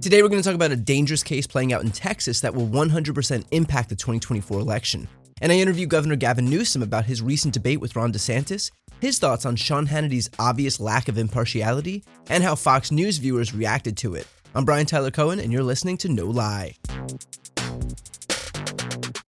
Today, we're going to talk about a dangerous case playing out in Texas that will 100% impact the 2024 election. And I interview Governor Gavin Newsom about his recent debate with Ron DeSantis, his thoughts on Sean Hannity's obvious lack of impartiality, and how Fox News viewers reacted to it. I'm Brian Tyler Cohen, and you're listening to No Lie.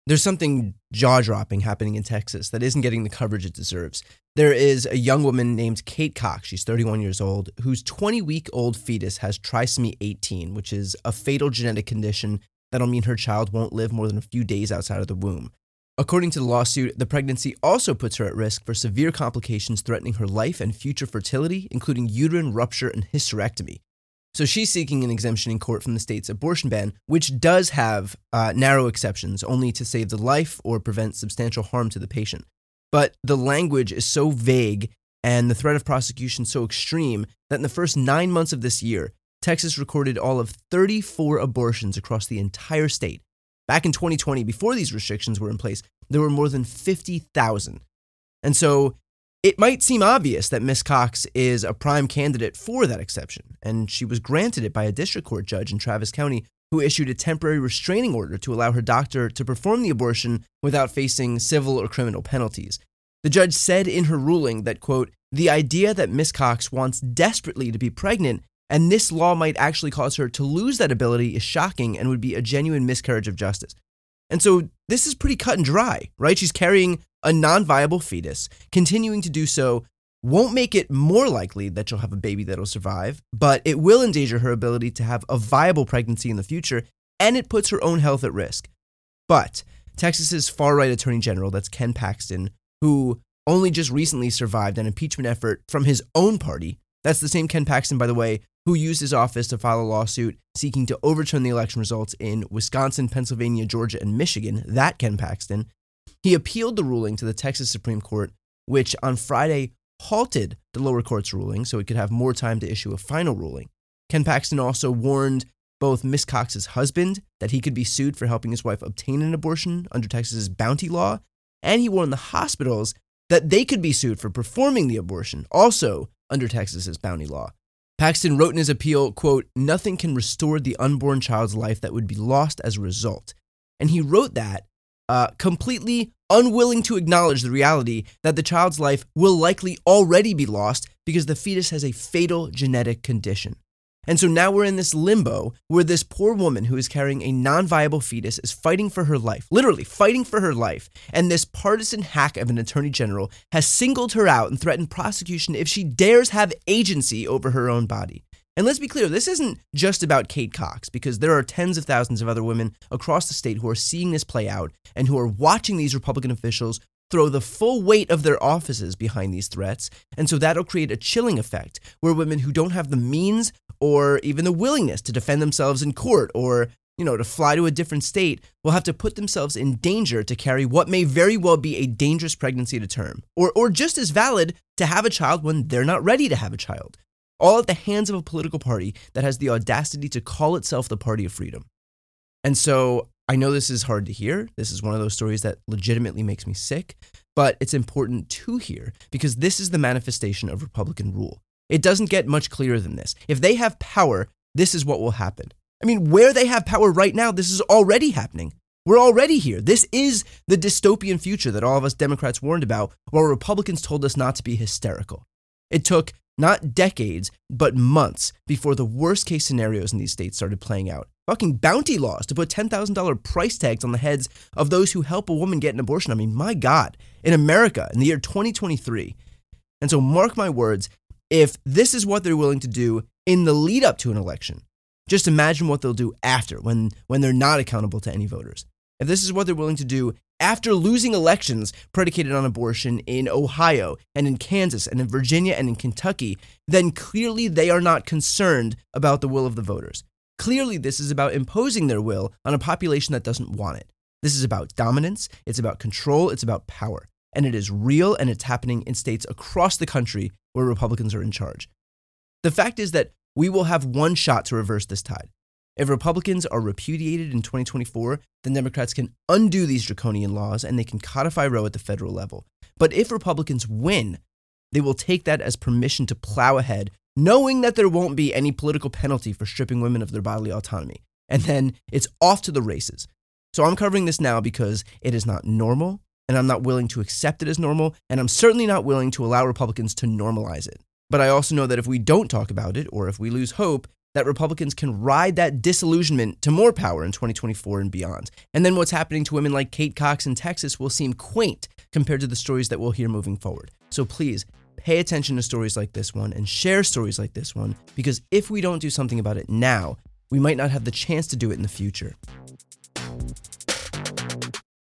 There's something jaw dropping happening in Texas that isn't getting the coverage it deserves. There is a young woman named Kate Cox, she's 31 years old, whose 20 week old fetus has trisomy 18, which is a fatal genetic condition that'll mean her child won't live more than a few days outside of the womb. According to the lawsuit, the pregnancy also puts her at risk for severe complications threatening her life and future fertility, including uterine rupture and hysterectomy. So she's seeking an exemption in court from the state's abortion ban, which does have uh, narrow exceptions, only to save the life or prevent substantial harm to the patient. But the language is so vague and the threat of prosecution so extreme that in the first nine months of this year, Texas recorded all of 34 abortions across the entire state. Back in 2020, before these restrictions were in place, there were more than 50,000. And so it might seem obvious that Miss Cox is a prime candidate for that exception, and she was granted it by a district court judge in Travis County who issued a temporary restraining order to allow her doctor to perform the abortion without facing civil or criminal penalties. The judge said in her ruling that, quote, the idea that Miss Cox wants desperately to be pregnant and this law might actually cause her to lose that ability is shocking and would be a genuine miscarriage of justice. And so this is pretty cut and dry, right? She's carrying a non viable fetus. Continuing to do so won't make it more likely that she'll have a baby that'll survive, but it will endanger her ability to have a viable pregnancy in the future, and it puts her own health at risk. But Texas's far right attorney general, that's Ken Paxton, who only just recently survived an impeachment effort from his own party. That's the same Ken Paxton, by the way, who used his office to file a lawsuit seeking to overturn the election results in Wisconsin, Pennsylvania, Georgia, and Michigan. That Ken Paxton. He appealed the ruling to the Texas Supreme Court, which on Friday halted the lower court's ruling so it could have more time to issue a final ruling. Ken Paxton also warned both Miss Cox's husband that he could be sued for helping his wife obtain an abortion under Texas's bounty law, and he warned the hospitals that they could be sued for performing the abortion, also under Texas's bounty law. Paxton wrote in his appeal, quote, nothing can restore the unborn child's life that would be lost as a result. And he wrote that uh, completely unwilling to acknowledge the reality that the child's life will likely already be lost because the fetus has a fatal genetic condition. And so now we're in this limbo where this poor woman who is carrying a non viable fetus is fighting for her life, literally fighting for her life. And this partisan hack of an attorney general has singled her out and threatened prosecution if she dares have agency over her own body. And let's be clear, this isn't just about Kate Cox, because there are tens of thousands of other women across the state who are seeing this play out and who are watching these Republican officials throw the full weight of their offices behind these threats. And so that'll create a chilling effect where women who don't have the means or even the willingness to defend themselves in court or you know, to fly to a different state will have to put themselves in danger to carry what may very well be a dangerous pregnancy to term, or, or just as valid to have a child when they're not ready to have a child. All at the hands of a political party that has the audacity to call itself the party of freedom. And so I know this is hard to hear. This is one of those stories that legitimately makes me sick, but it's important to hear because this is the manifestation of Republican rule. It doesn't get much clearer than this. If they have power, this is what will happen. I mean, where they have power right now, this is already happening. We're already here. This is the dystopian future that all of us Democrats warned about, while Republicans told us not to be hysterical. It took not decades, but months before the worst case scenarios in these states started playing out fucking bounty laws to put $10,000 price tags on the heads of those who help a woman get an abortion. I mean, my God, in America in the year 2023. And so, mark my words, if this is what they're willing to do in the lead up to an election, just imagine what they'll do after when, when they're not accountable to any voters. If this is what they're willing to do after losing elections predicated on abortion in Ohio and in Kansas and in Virginia and in Kentucky, then clearly they are not concerned about the will of the voters. Clearly, this is about imposing their will on a population that doesn't want it. This is about dominance, it's about control, it's about power. And it is real and it's happening in states across the country where Republicans are in charge. The fact is that we will have one shot to reverse this tide. If Republicans are repudiated in 2024, then Democrats can undo these draconian laws and they can codify Roe at the federal level. But if Republicans win, they will take that as permission to plow ahead, knowing that there won't be any political penalty for stripping women of their bodily autonomy. And then it's off to the races. So I'm covering this now because it is not normal, and I'm not willing to accept it as normal, and I'm certainly not willing to allow Republicans to normalize it. But I also know that if we don't talk about it, or if we lose hope, that Republicans can ride that disillusionment to more power in 2024 and beyond. And then what's happening to women like Kate Cox in Texas will seem quaint compared to the stories that we'll hear moving forward. So please pay attention to stories like this one and share stories like this one because if we don't do something about it now, we might not have the chance to do it in the future.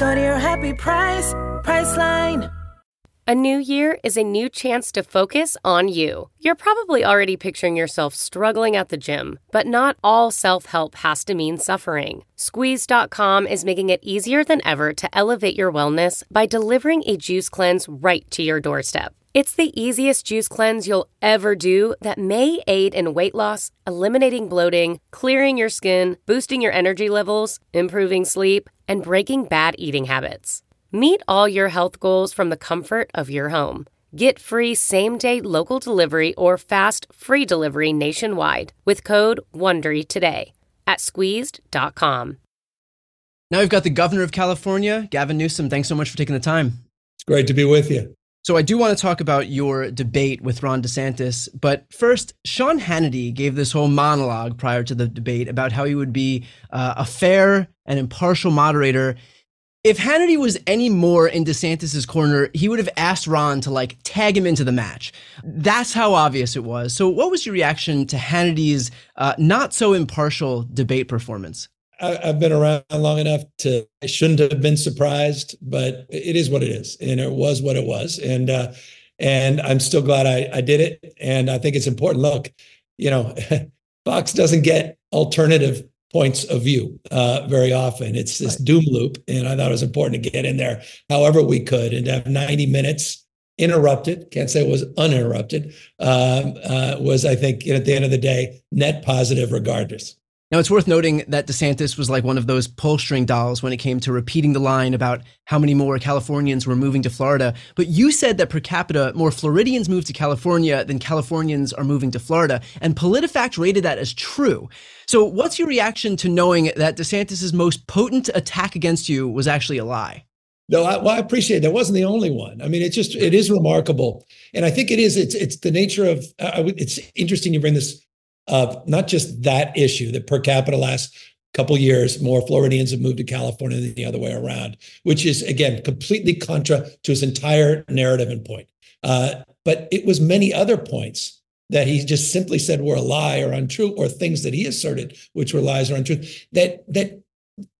Go to your happy price, Priceline. A new year is a new chance to focus on you. You're probably already picturing yourself struggling at the gym, but not all self help has to mean suffering. Squeezed.com is making it easier than ever to elevate your wellness by delivering a juice cleanse right to your doorstep. It's the easiest juice cleanse you'll ever do that may aid in weight loss, eliminating bloating, clearing your skin, boosting your energy levels, improving sleep, and breaking bad eating habits. Meet all your health goals from the comfort of your home. Get free same day local delivery or fast free delivery nationwide with code WONDERY today at squeezed.com. Now we've got the governor of California, Gavin Newsom. Thanks so much for taking the time. It's great to be with you. So I do want to talk about your debate with Ron DeSantis, but first, Sean Hannity gave this whole monologue prior to the debate about how he would be uh, a fair and impartial moderator if Hannity was any more in DeSantis's corner, he would have asked Ron to like tag him into the match. That's how obvious it was. So, what was your reaction to Hannity's uh, not so impartial debate performance? I, have been around long enough to I shouldn't have been surprised, but it is what it is, and it was what it was, and uh, and I'm still glad I, I did it, and I think it's important. Look, you know, Fox doesn't get alternative points of view uh, very often. It's this right. doom loop, and I thought it was important to get in there however we could and to have 90 minutes interrupted. Can't say it was uninterrupted. Um, uh, was I think at the end of the day net positive regardless. Now, it's worth noting that DeSantis was like one of those pull string dolls when it came to repeating the line about how many more Californians were moving to Florida. But you said that per capita, more Floridians move to California than Californians are moving to Florida. And PolitiFact rated that as true. So, what's your reaction to knowing that DeSantis's most potent attack against you was actually a lie? No, I, well, I appreciate it. that wasn't the only one. I mean, it's just it is remarkable, and I think it is. It's it's the nature of. Uh, it's interesting you bring this of not just that issue that per capita last couple years more Floridians have moved to California than the other way around, which is again completely contra to his entire narrative and point. Uh, but it was many other points that he just simply said were a lie or untrue, or things that he asserted which were lies or untrue that that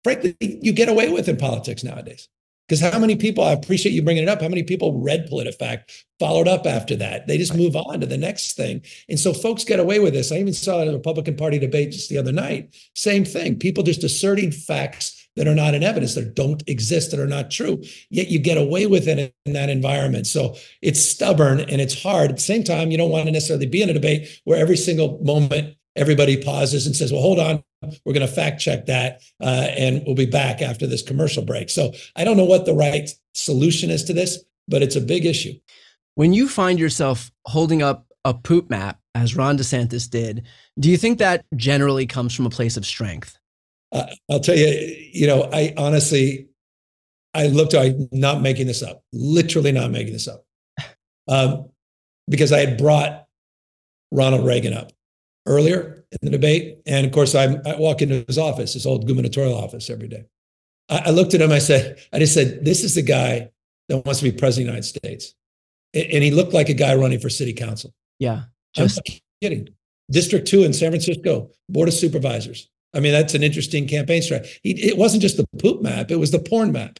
frankly you get away with in politics nowadays. Because how many people, I appreciate you bringing it up, how many people read PolitiFact, followed up after that? They just move on to the next thing. And so folks get away with this. I even saw it in a Republican Party debate just the other night. Same thing. People just asserting facts that are not in evidence, that don't exist, that are not true. Yet you get away with it in that environment. So it's stubborn and it's hard. At the same time, you don't want to necessarily be in a debate where every single moment everybody pauses and says, well, hold on, we're going to fact check that, uh, and we'll be back after this commercial break. So I don't know what the right solution is to this, but it's a big issue. When you find yourself holding up a poop map, as Ron DeSantis did, do you think that generally comes from a place of strength? Uh, I'll tell you, you know, I honestly, I looked, I'm not making this up, literally not making this up, um, because I had brought Ronald Reagan up earlier in the debate. And of course, I, I walk into his office, his old gubernatorial office every day. I, I looked at him, I said, I just said, this is the guy that wants to be president of the United States. And he looked like a guy running for city council. Yeah. Just I'm kidding. District two in San Francisco, Board of Supervisors. I mean, that's an interesting campaign strategy. it wasn't just the poop map, it was the porn map.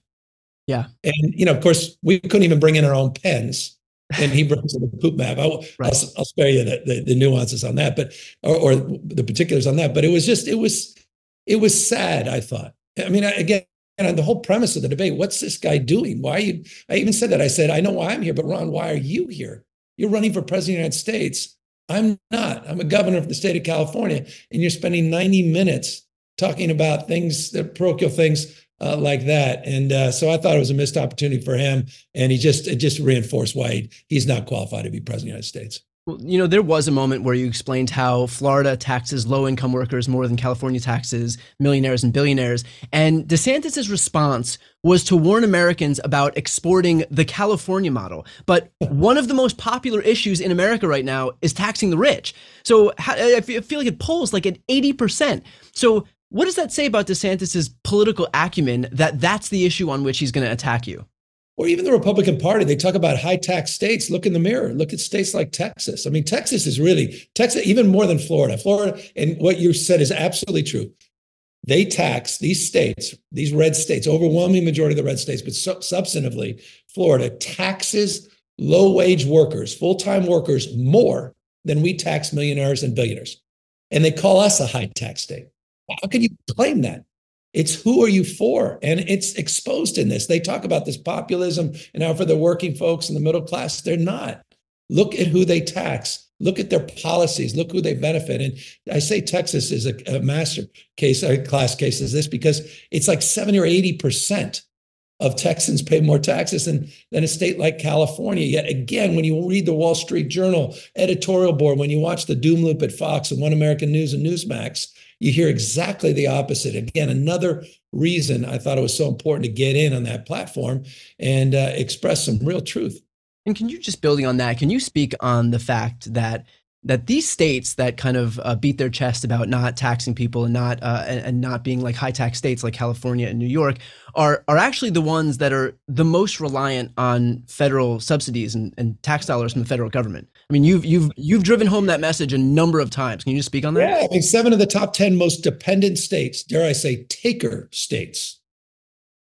Yeah. And, you know, of course, we couldn't even bring in our own pens. And he brings in the poop map. I, will right. Spare you the, the, the, nuances on that, but, or, or, the particulars on that. But it was just, it was, it was sad, I thought. I mean, again, and the whole premise of the debate, what's this guy doing? Why are you, I even said that. I said, I know why I'm here, but Ron, why are you here? You're running for president of the United States. I'm not. I'm a governor of the state of California, and you're spending 90 minutes talking about things, the parochial things uh, like that. And uh, so I thought it was a missed opportunity for him, and he just it just reinforced why he, he's not qualified to be president of the United States. Well, you know, there was a moment where you explained how Florida taxes low income workers more than California taxes millionaires and billionaires. And DeSantis' response was to warn Americans about exporting the California model. But one of the most popular issues in America right now is taxing the rich. So I feel like it polls like at 80%. So what does that say about DeSantis' political acumen that that's the issue on which he's going to attack you? Or even the Republican Party, they talk about high tax states. Look in the mirror. Look at states like Texas. I mean, Texas is really Texas, even more than Florida. Florida, and what you said is absolutely true. They tax these states, these red states, overwhelming majority of the red states, but su- substantively, Florida taxes low wage workers, full time workers more than we tax millionaires and billionaires. And they call us a high tax state. How can you claim that? It's who are you for? And it's exposed in this. They talk about this populism and how for the working folks and the middle class, they're not. Look at who they tax. Look at their policies. Look who they benefit. And I say Texas is a, a master case, a class case is this because it's like 70 or 80% of Texans pay more taxes than, than a state like California. Yet again, when you read the Wall Street Journal editorial board, when you watch the Doom Loop at Fox and One American News and Newsmax, you hear exactly the opposite. Again, another reason I thought it was so important to get in on that platform and uh, express some real truth. And can you just building on that, can you speak on the fact that that these states that kind of uh, beat their chest about not taxing people and not uh, and, not being like high tax states like California and New York are are actually the ones that are the most reliant on federal subsidies and, and tax dollars from the federal government. I mean, you've you've you've driven home that message a number of times. Can you just speak on that? Yeah, I mean, seven of the top ten most dependent states, dare I say, taker states,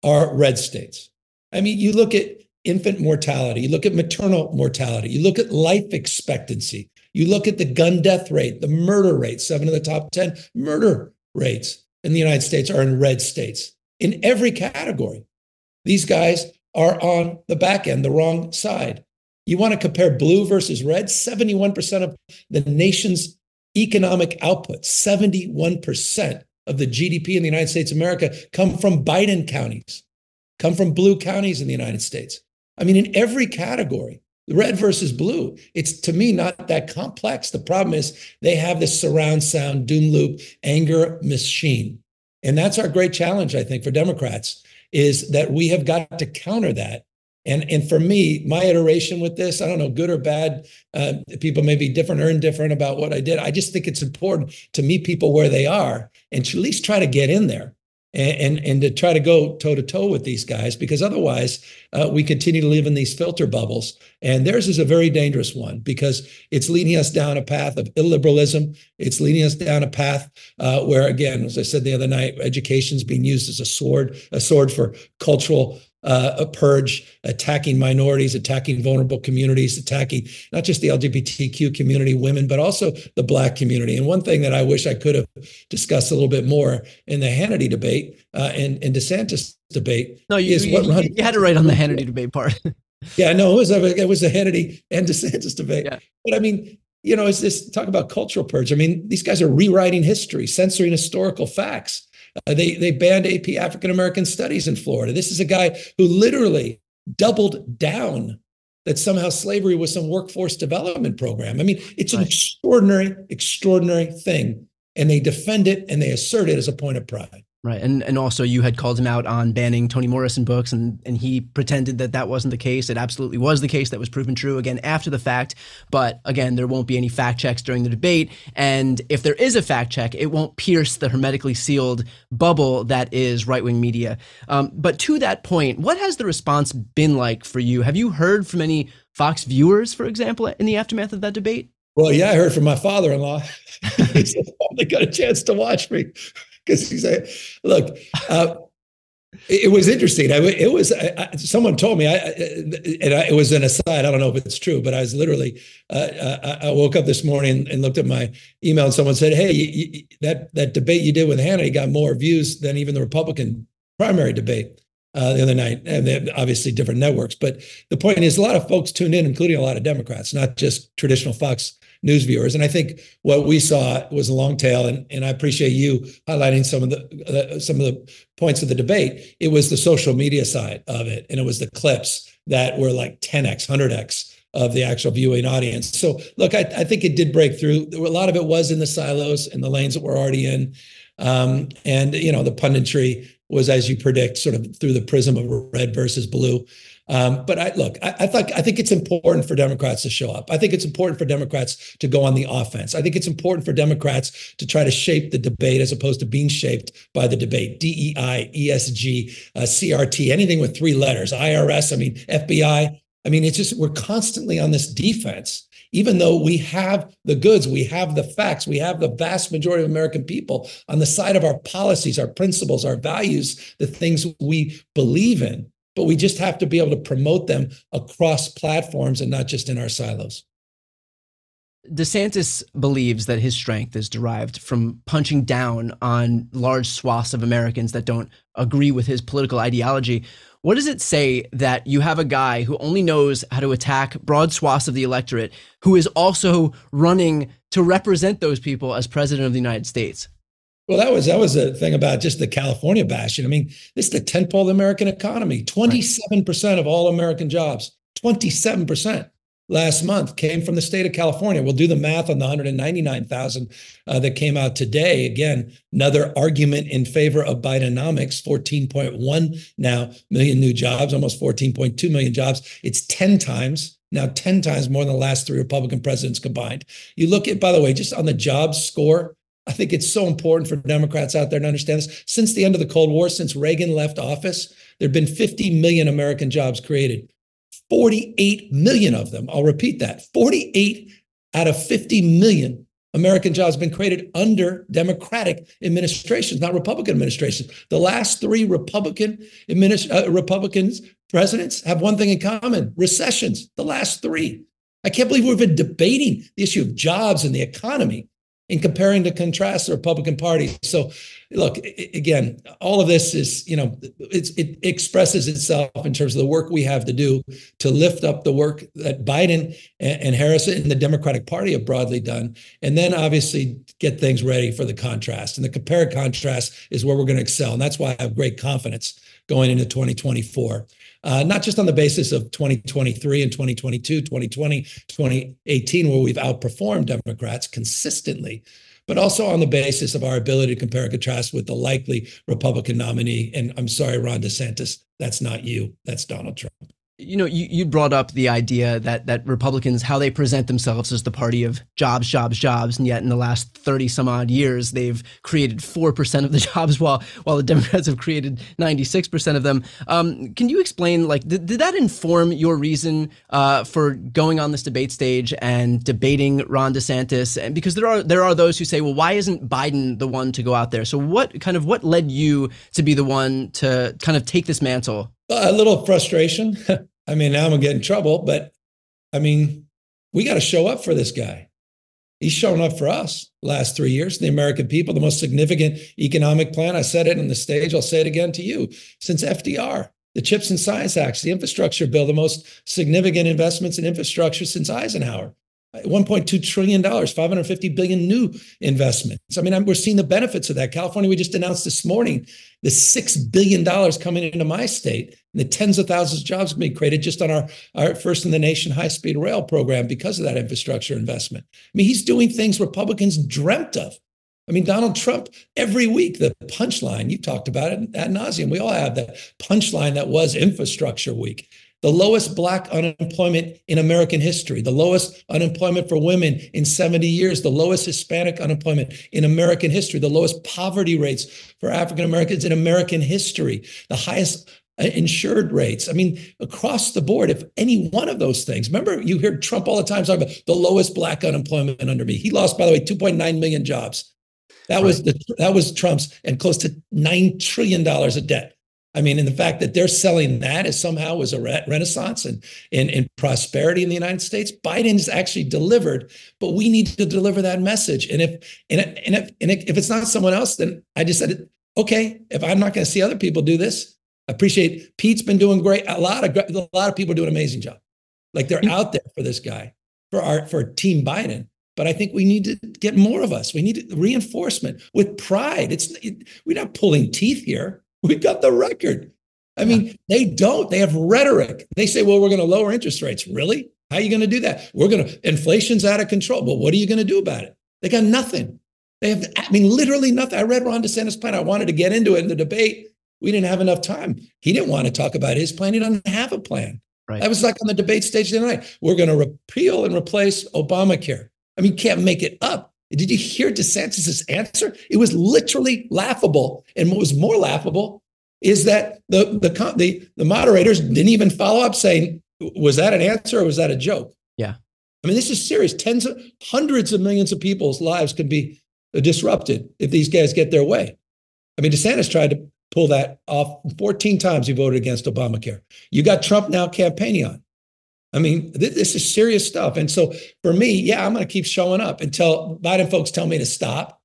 are red states. I mean, you look at infant mortality, you look at maternal mortality, you look at life expectancy you look at the gun death rate, the murder rate, seven of the top 10 murder rates in the United States are in red states in every category. These guys are on the back end, the wrong side. You want to compare blue versus red? 71% of the nation's economic output, 71% of the GDP in the United States of America come from Biden counties, come from blue counties in the United States. I mean, in every category red versus blue. It's to me not that complex. The problem is they have this surround sound, doom loop, anger machine. And that's our great challenge, I think, for Democrats, is that we have got to counter that. And, and for me, my iteration with this, I don't know, good or bad, uh, people may be different or indifferent about what I did. I just think it's important to meet people where they are and to at least try to get in there and, and, to try to go toe to toe with these guys because otherwise uh, we continue to live in these filter bubbles. And theirs is a very dangerous one because it's leading us down a path of illiberalism. It's leading us down a path uh, where, again, as I said the other night, education is being used as a sword, a sword for cultural uh, a purge, attacking minorities, attacking vulnerable communities, attacking not just the LGBTQ community, women, but also the Black community. And one thing that I wish I could have discussed a little bit more in the Hannity debate uh, and, and DeSantis debate no, you, is what you, you had to write on the Hannity debate part. yeah, no, it was a, it was a Hannity and DeSantis debate. Yeah. But I mean, you know, it's this talk about cultural purge. I mean, these guys are rewriting history, censoring historical facts. Uh, they they banned AP African American Studies in Florida. This is a guy who literally doubled down that somehow slavery was some workforce development program. I mean, it's an extraordinary, extraordinary thing, and they defend it and they assert it as a point of pride. Right, and and also you had called him out on banning Toni Morrison books, and and he pretended that that wasn't the case. It absolutely was the case. That was proven true again after the fact. But again, there won't be any fact checks during the debate, and if there is a fact check, it won't pierce the hermetically sealed bubble that is right wing media. Um, but to that point, what has the response been like for you? Have you heard from any Fox viewers, for example, in the aftermath of that debate? Well, yeah, I heard from my father-in-law. he said, "They got a chance to watch me." because he said, "Look, uh, it, was interesting. I, it was I, someone told me, I, and I, it was an aside. I don't know if it's true, but I was literally uh, I, woke up this morning and looked at my email, and someone said, "Hey, you, you, that that debate you did with Hannity got more views than even the Republican primary debate." Uh, the other night, and they obviously different networks. But the point is, a lot of folks tuned in, including a lot of Democrats, not just traditional Fox news viewers. And I think what we saw was a long tail, and, and I appreciate you highlighting some of the uh, some of the points of the debate. It was the social media side of it, and it was the clips that were like 10x, 100x of the actual viewing audience. So look, I, I think it did break through. A lot of it was in the silos and the lanes that we're already in. Um, and you know, the punditry was, as you predict, sort of through the prism of red versus blue. Um, but I look, I, I think I think it's important for Democrats to show up. I think it's important for Democrats to go on the offense. I think it's important for Democrats to try to shape the debate as opposed to being shaped by the debate. DEI, ESG, uh, CRT, anything with three letters, IRS. I mean, FBI. I mean, it's just we're constantly on this defense even though we have the goods, we have the facts, we have the vast majority of American people on the side of our policies, our principles, our values, the things we believe in but we just have to be able to promote them across platforms and not just in our silos. DeSantis believes that his strength is derived from punching down on large swaths of Americans that don't agree with his political ideology. What does it say that you have a guy who only knows how to attack broad swaths of the electorate, who is also running to represent those people as president of the United States? Well, that was that was a thing about just the California bashing. I mean, this is the tentpole of the American economy. Twenty-seven percent of all American jobs, twenty-seven percent last month came from the state of California. We'll do the math on the 199,000 uh, that came out today. Again, another argument in favor of Bidenomics, 14.1 now million new jobs, almost 14.2 million jobs. It's 10 times now 10 times more than the last three Republican presidents combined. You look at, by the way, just on the jobs score, I think it's so important for Democrats out there to understand this. Since the end of the Cold War, since Reagan left office, there have been 50 million American jobs created. 48 million of them, I'll repeat that 48 out of 50 million American jobs have been created under Democratic administrations, not Republican administrations. The last three Republican administ- uh, Republicans presidents have one thing in common: recessions. The last three. I can't believe we've been debating the issue of jobs and the economy in comparing to contrast the Republican Party. So, look, again, all of this is, you know, it expresses itself in terms of the work we have to do to lift up the work that Biden and, Harris and the Democratic Party have broadly done, and then obviously get things ready for the contrast. And the compare contrast is where we're going to excel, and that's why I have great confidence going into 2024 uh, not just on the basis of 2023 and 2022, 2020, 2018, where we've outperformed Democrats consistently, but also on the basis of our ability to compare and contrast with the likely Republican nominee. And I'm sorry, Ron DeSantis, that's not you, that's Donald Trump you know, you, you brought up the idea that that Republicans, how they present themselves as the party of jobs, jobs, jobs, and yet in the last thirty some odd years, they've created four percent of the jobs, while while the Democrats have created ninety six percent of them. Um, can you explain, like, did, did that inform your reason uh, for going on this debate stage and debating Ron DeSantis? And because there are there are those who say, well, why isn't Biden the one to go out there? So, what kind of what led you to be the one to kind of take this mantle a little frustration. I mean, now I'm gonna get in trouble, but I mean, we got to show up for this guy. He's shown up for us last three years, the American people, the most significant economic plan. I said it on the stage. I'll say it again to you since FDR, the CHIPS and Science Acts, the infrastructure bill, the most significant investments in infrastructure since Eisenhower. 1.2 trillion dollars 550 billion new investments i mean we're seeing the benefits of that california we just announced this morning the six billion dollars coming into my state and the tens of thousands of jobs being created just on our, our first in the nation high speed rail program because of that infrastructure investment i mean he's doing things republicans dreamt of I mean, Donald Trump, every week, the punchline, you talked about it ad nauseum. We all have that punchline that was infrastructure week. The lowest black unemployment in American history, the lowest unemployment for women in 70 years, the lowest Hispanic unemployment in American history, the lowest poverty rates for African Americans in American history, the highest uh, insured rates. I mean, across the board, if any one of those things, remember, you hear Trump all the time talking about the lowest black unemployment under me. He lost, by the way, 2.9 million jobs. That right. was the that was Trump's and close to nine trillion dollars of debt. I mean, and the fact that they're selling that as somehow was a re- renaissance and in, in prosperity in the United States, Biden's actually delivered, but we need to deliver that message. And if and, and if and if it's not someone else, then I just said, okay, if I'm not going to see other people do this, I appreciate Pete's been doing great. A lot of a lot of people do an amazing job. Like they're out there for this guy, for our for Team Biden. But I think we need to get more of us. We need reinforcement with pride. It's it, we're not pulling teeth here. We got the record. I mean, they don't. They have rhetoric. They say, "Well, we're going to lower interest rates." Really? How are you going to do that? We're going to inflation's out of control. But what are you going to do about it? They got nothing. They have, I mean, literally nothing. I read Ron DeSantis' plan. I wanted to get into it in the debate. We didn't have enough time. He didn't want to talk about his plan. He doesn't have a plan. Right. That was like on the debate stage the other night. We're going to repeal and replace Obamacare. I mean, you can't make it up. Did you hear DeSantis's answer? It was literally laughable. And what was more laughable is that the the the, the moderators didn't even follow up saying, "Was that an answer or was that a joke?" Yeah. I mean, this is serious. Tens of hundreds of millions of people's lives could be disrupted if these guys get their way. I mean, DeSantis tried to pull that off 14 times. He voted against Obamacare. You got Trump now campaigning on. I mean, th- this is serious stuff. And so for me, yeah, I'm going to keep showing up until Biden folks tell me to stop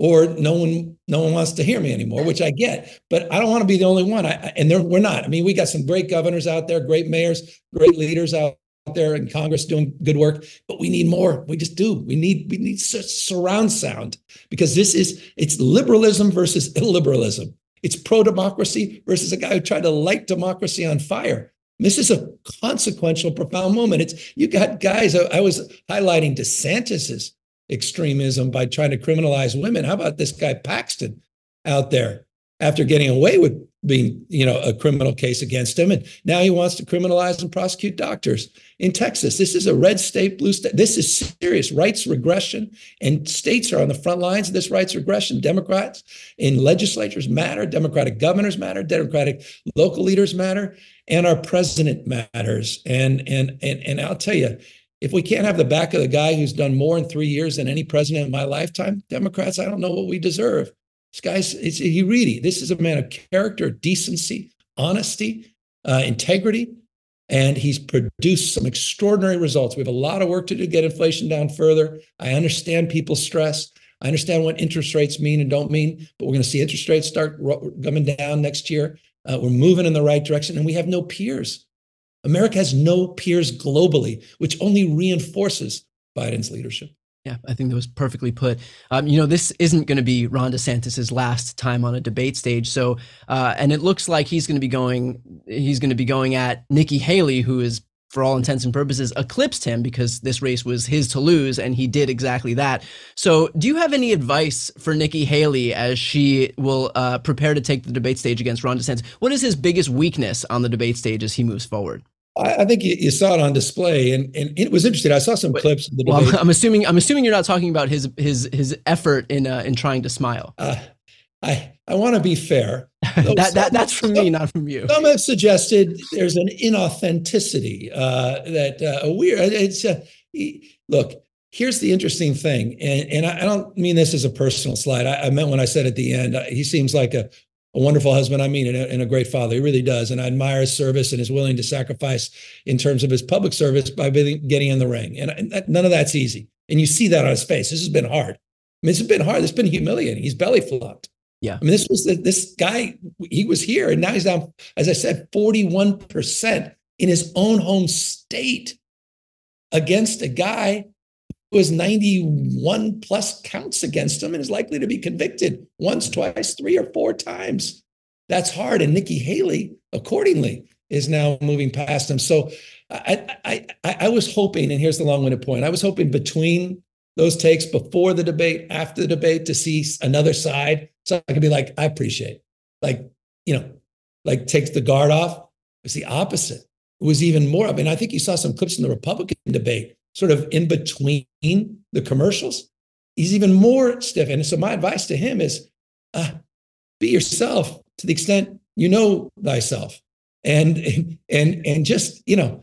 or no one no one wants to hear me anymore, which I get. But I don't want to be the only one. I, and we're not. I mean, we got some great governors out there, great mayors, great leaders out there in Congress doing good work, but we need more. We just do. We need we need surround sound because this is it's liberalism versus illiberalism. It's pro democracy versus a guy who tried to light democracy on fire. This is a consequential, profound moment. It's you got guys. I, I was highlighting DeSantis's extremism by trying to criminalize women. How about this guy Paxton out there after getting away with being, you know, a criminal case against him. And now he wants to criminalize and prosecute doctors in Texas. This is a red state, blue state. This is serious rights regression. And states are on the front lines of this rights regression. Democrats in legislatures matter, Democratic governors matter, Democratic local leaders matter, and our president matters. And and and, and I'll tell you, if we can't have the back of the guy who's done more in three years than any president in my lifetime, Democrats, I don't know what we deserve. This guy's he really. This is a man of character, decency, honesty, uh, integrity, and he's produced some extraordinary results. We have a lot of work to do to get inflation down further. I understand people's stress. I understand what interest rates mean and don't mean, but we're going to see interest rates start coming down next year. Uh, we're moving in the right direction, and we have no peers. America has no peers globally, which only reinforces Biden's leadership. Yeah, I think that was perfectly put. Um, you know, this isn't going to be Ron DeSantis's last time on a debate stage. So, uh, and it looks like he's going to be going. He's going to be going at Nikki Haley, who is, for all intents and purposes, eclipsed him because this race was his to lose, and he did exactly that. So, do you have any advice for Nikki Haley as she will uh, prepare to take the debate stage against Ron DeSantis? What is his biggest weakness on the debate stage as he moves forward? I, I think you, you, saw it on display, and, and it was interesting. I saw some Wait, clips. Of the well, I'm assuming I'm assuming you're not talking about his his his effort in uh, in trying to smile. Uh, I I want to be fair. that, that that's from me, not from you. Some have suggested there's an inauthenticity uh, that uh, weird. It's uh, look. Here's the interesting thing, and, and I, I don't mean this as a personal slide. I, I meant when I said at the end, uh, he seems like a a wonderful husband, I mean, and a, and a, great father. He really does. And I admire his service and is willing to sacrifice in terms of his public service by getting in the ring. And, and that, none of that's easy. And you see that on his face. This has been hard. I mean, this has been hard. It's been humiliating. He's belly flopped. Yeah. I mean, this was the, this guy, he was here and now he's down, as I said, 41% in his own home state against a guy has 91 plus counts against him and is likely to be convicted once, twice, three, or four times. That's hard. And Nikki Haley, accordingly, is now moving past him. So I, I, I, I was hoping, and here's the long-winded point. I was hoping between those takes before the debate, after the debate to see another side. So I could be like, I appreciate, like, you know, like takes the guard off. It's the opposite. It was even more. I mean, I think you saw some clips in the Republican debate, sort of in between the commercials. He's even more stiff. And so my advice to him is uh, be yourself to the extent you know thyself. And and and just, you know,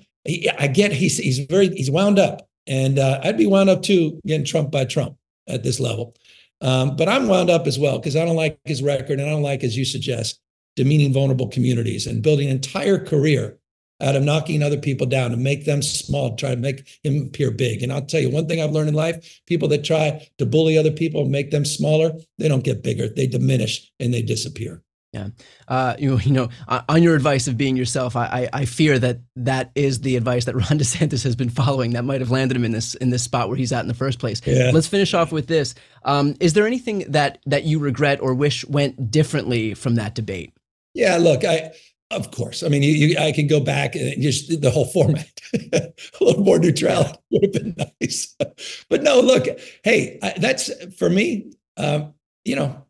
I get he's he's very he's wound up. And uh, I'd be wound up too, getting Trump by Trump at this level. Um, but I'm wound up as well because I don't like his record and I don't like, as you suggest, demeaning vulnerable communities and building an entire career out of knocking other people down and make them small, try to make him appear big. And I'll tell you one thing I've learned in life people that try to bully other people and make them smaller, they don't get bigger, they diminish and they disappear. Yeah. Uh, you, you know, on your advice of being yourself, I, I, I, fear that that is the advice that Ron DeSantis has been following that might have landed him in this in this spot where he's at in the first place. Yeah. Let's finish off with this. Um, is there anything that that you regret or wish went differently from that debate? Yeah, look, I of course. I mean, you, you, I can go back and just the whole format, a little more neutrality would have been nice. but no, look, hey, I, that's for me. Um, you know,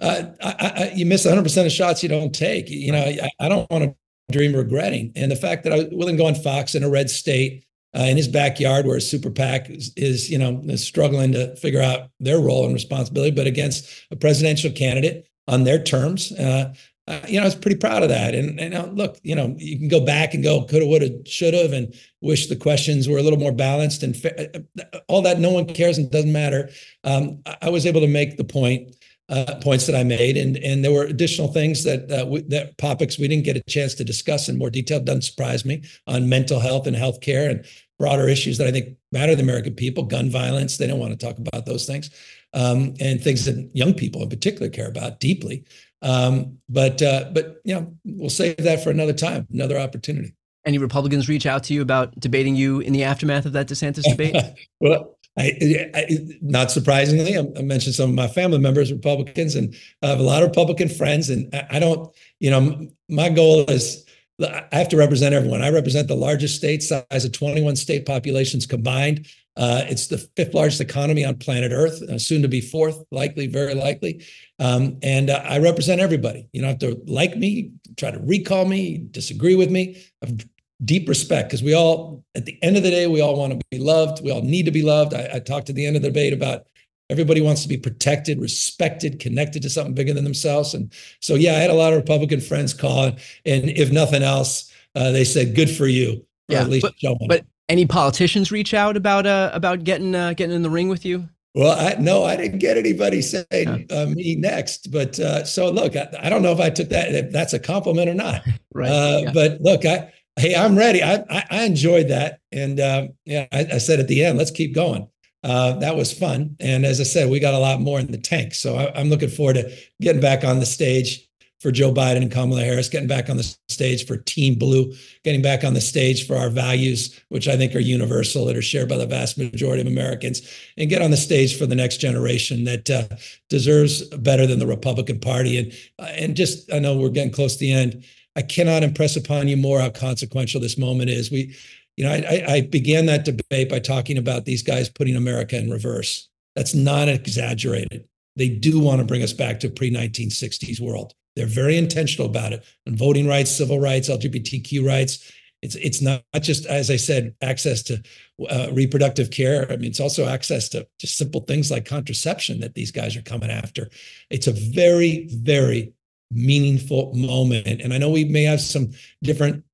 uh, I, I, you miss 100 percent of shots you don't take. You know, I, don't want to dream regretting. And the fact that I was willing to go on Fox in a red state uh, in his backyard, where a super PAC is, is, you know, is struggling to figure out their role and responsibility, but against a presidential candidate on their terms. Uh, uh, you know, I was pretty proud of that. And, and uh, look, you know, you can go back and go coulda, woulda, shoulda, and wish the questions were a little more balanced and fa- uh, all that. No one cares and doesn't matter. Um, I was able to make the point, uh, points that I made, and and there were additional things that uh, we, that topics we didn't get a chance to discuss in more detail. Doesn't surprise me on mental health and healthcare and broader issues that I think matter to the American people. Gun violence, they don't want to talk about those things, um, and things that young people in particular care about deeply. Um, but uh, but you know, we'll save that for another time, another opportunity. Any Republicans reach out to you about debating you in the aftermath of that DeSantis debate? well, I, I, not surprisingly, I, mentioned some of my family members, Republicans, and I have a lot of Republican friends. And I don't, you know, my goal is I have to represent everyone. I represent the largest state size of 21 state populations combined. Uh, it's the fifth largest economy on planet Earth, uh, soon to be fourth, likely, very likely. Um, and uh, I represent everybody. You don't have to like me, try to recall me, disagree with me. I have deep respect because we all, at the end of the day, we all want to be loved. We all need to be loved. I, I talked at the end of the debate about everybody wants to be protected, respected, connected to something bigger than themselves. And so, yeah, I had a lot of Republican friends call, and if nothing else, uh, they said, "Good for you." Yeah, at least but, but any politicians reach out about uh, about getting uh, getting in the ring with you? Well, I no, I didn't get anybody saying uh, me next. But uh, so look, I, I, don't know if I took that if that's a compliment or not. right. Uh, yeah. But look, I hey, I'm ready. I I, I enjoyed that, and um, yeah, I, I, said at the end, let's keep going. Uh, that was fun, and as I said, we got a lot more in the tank. So I, I'm looking forward to getting back on the stage for Joe Biden and Kamala Harris, getting back on the stage for Team Blue, getting back on the stage for our values, which I think are universal, that are shared by the vast majority of Americans, and get on the stage for the next generation that uh, deserves better than the Republican Party. And uh, and just I know we're getting close to the end. I cannot impress upon you more how consequential this moment is. We, you know, I, I began that debate by talking about these guys putting America in reverse. That's not exaggerated. They do want to bring us back to pre 1960s world. They're very intentional about it. And voting rights, civil rights, LGBTQ rights. It's it's not just as I said, access to uh, reproductive care. I mean, it's also access to just simple things like contraception that these guys are coming after. It's a very very meaningful moment, and I know we may have some different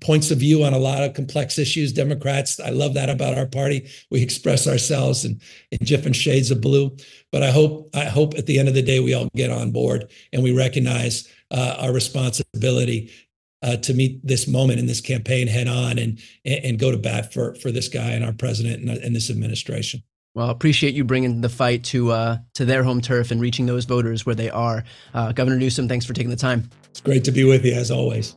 points of view on a lot of complex issues. Democrats, I love that about our party. We express ourselves in, in different shades of blue. But I hope I hope at the end of the day we all get on board and we recognize uh, our responsibility uh, to meet this moment in this campaign head on and and go to bat for for this guy and our president and, and this administration. Well, appreciate you bringing the fight to uh, to their home turf and reaching those voters where they are. Uh, Governor Newsom, thanks for taking the time. It's great to be with you as always.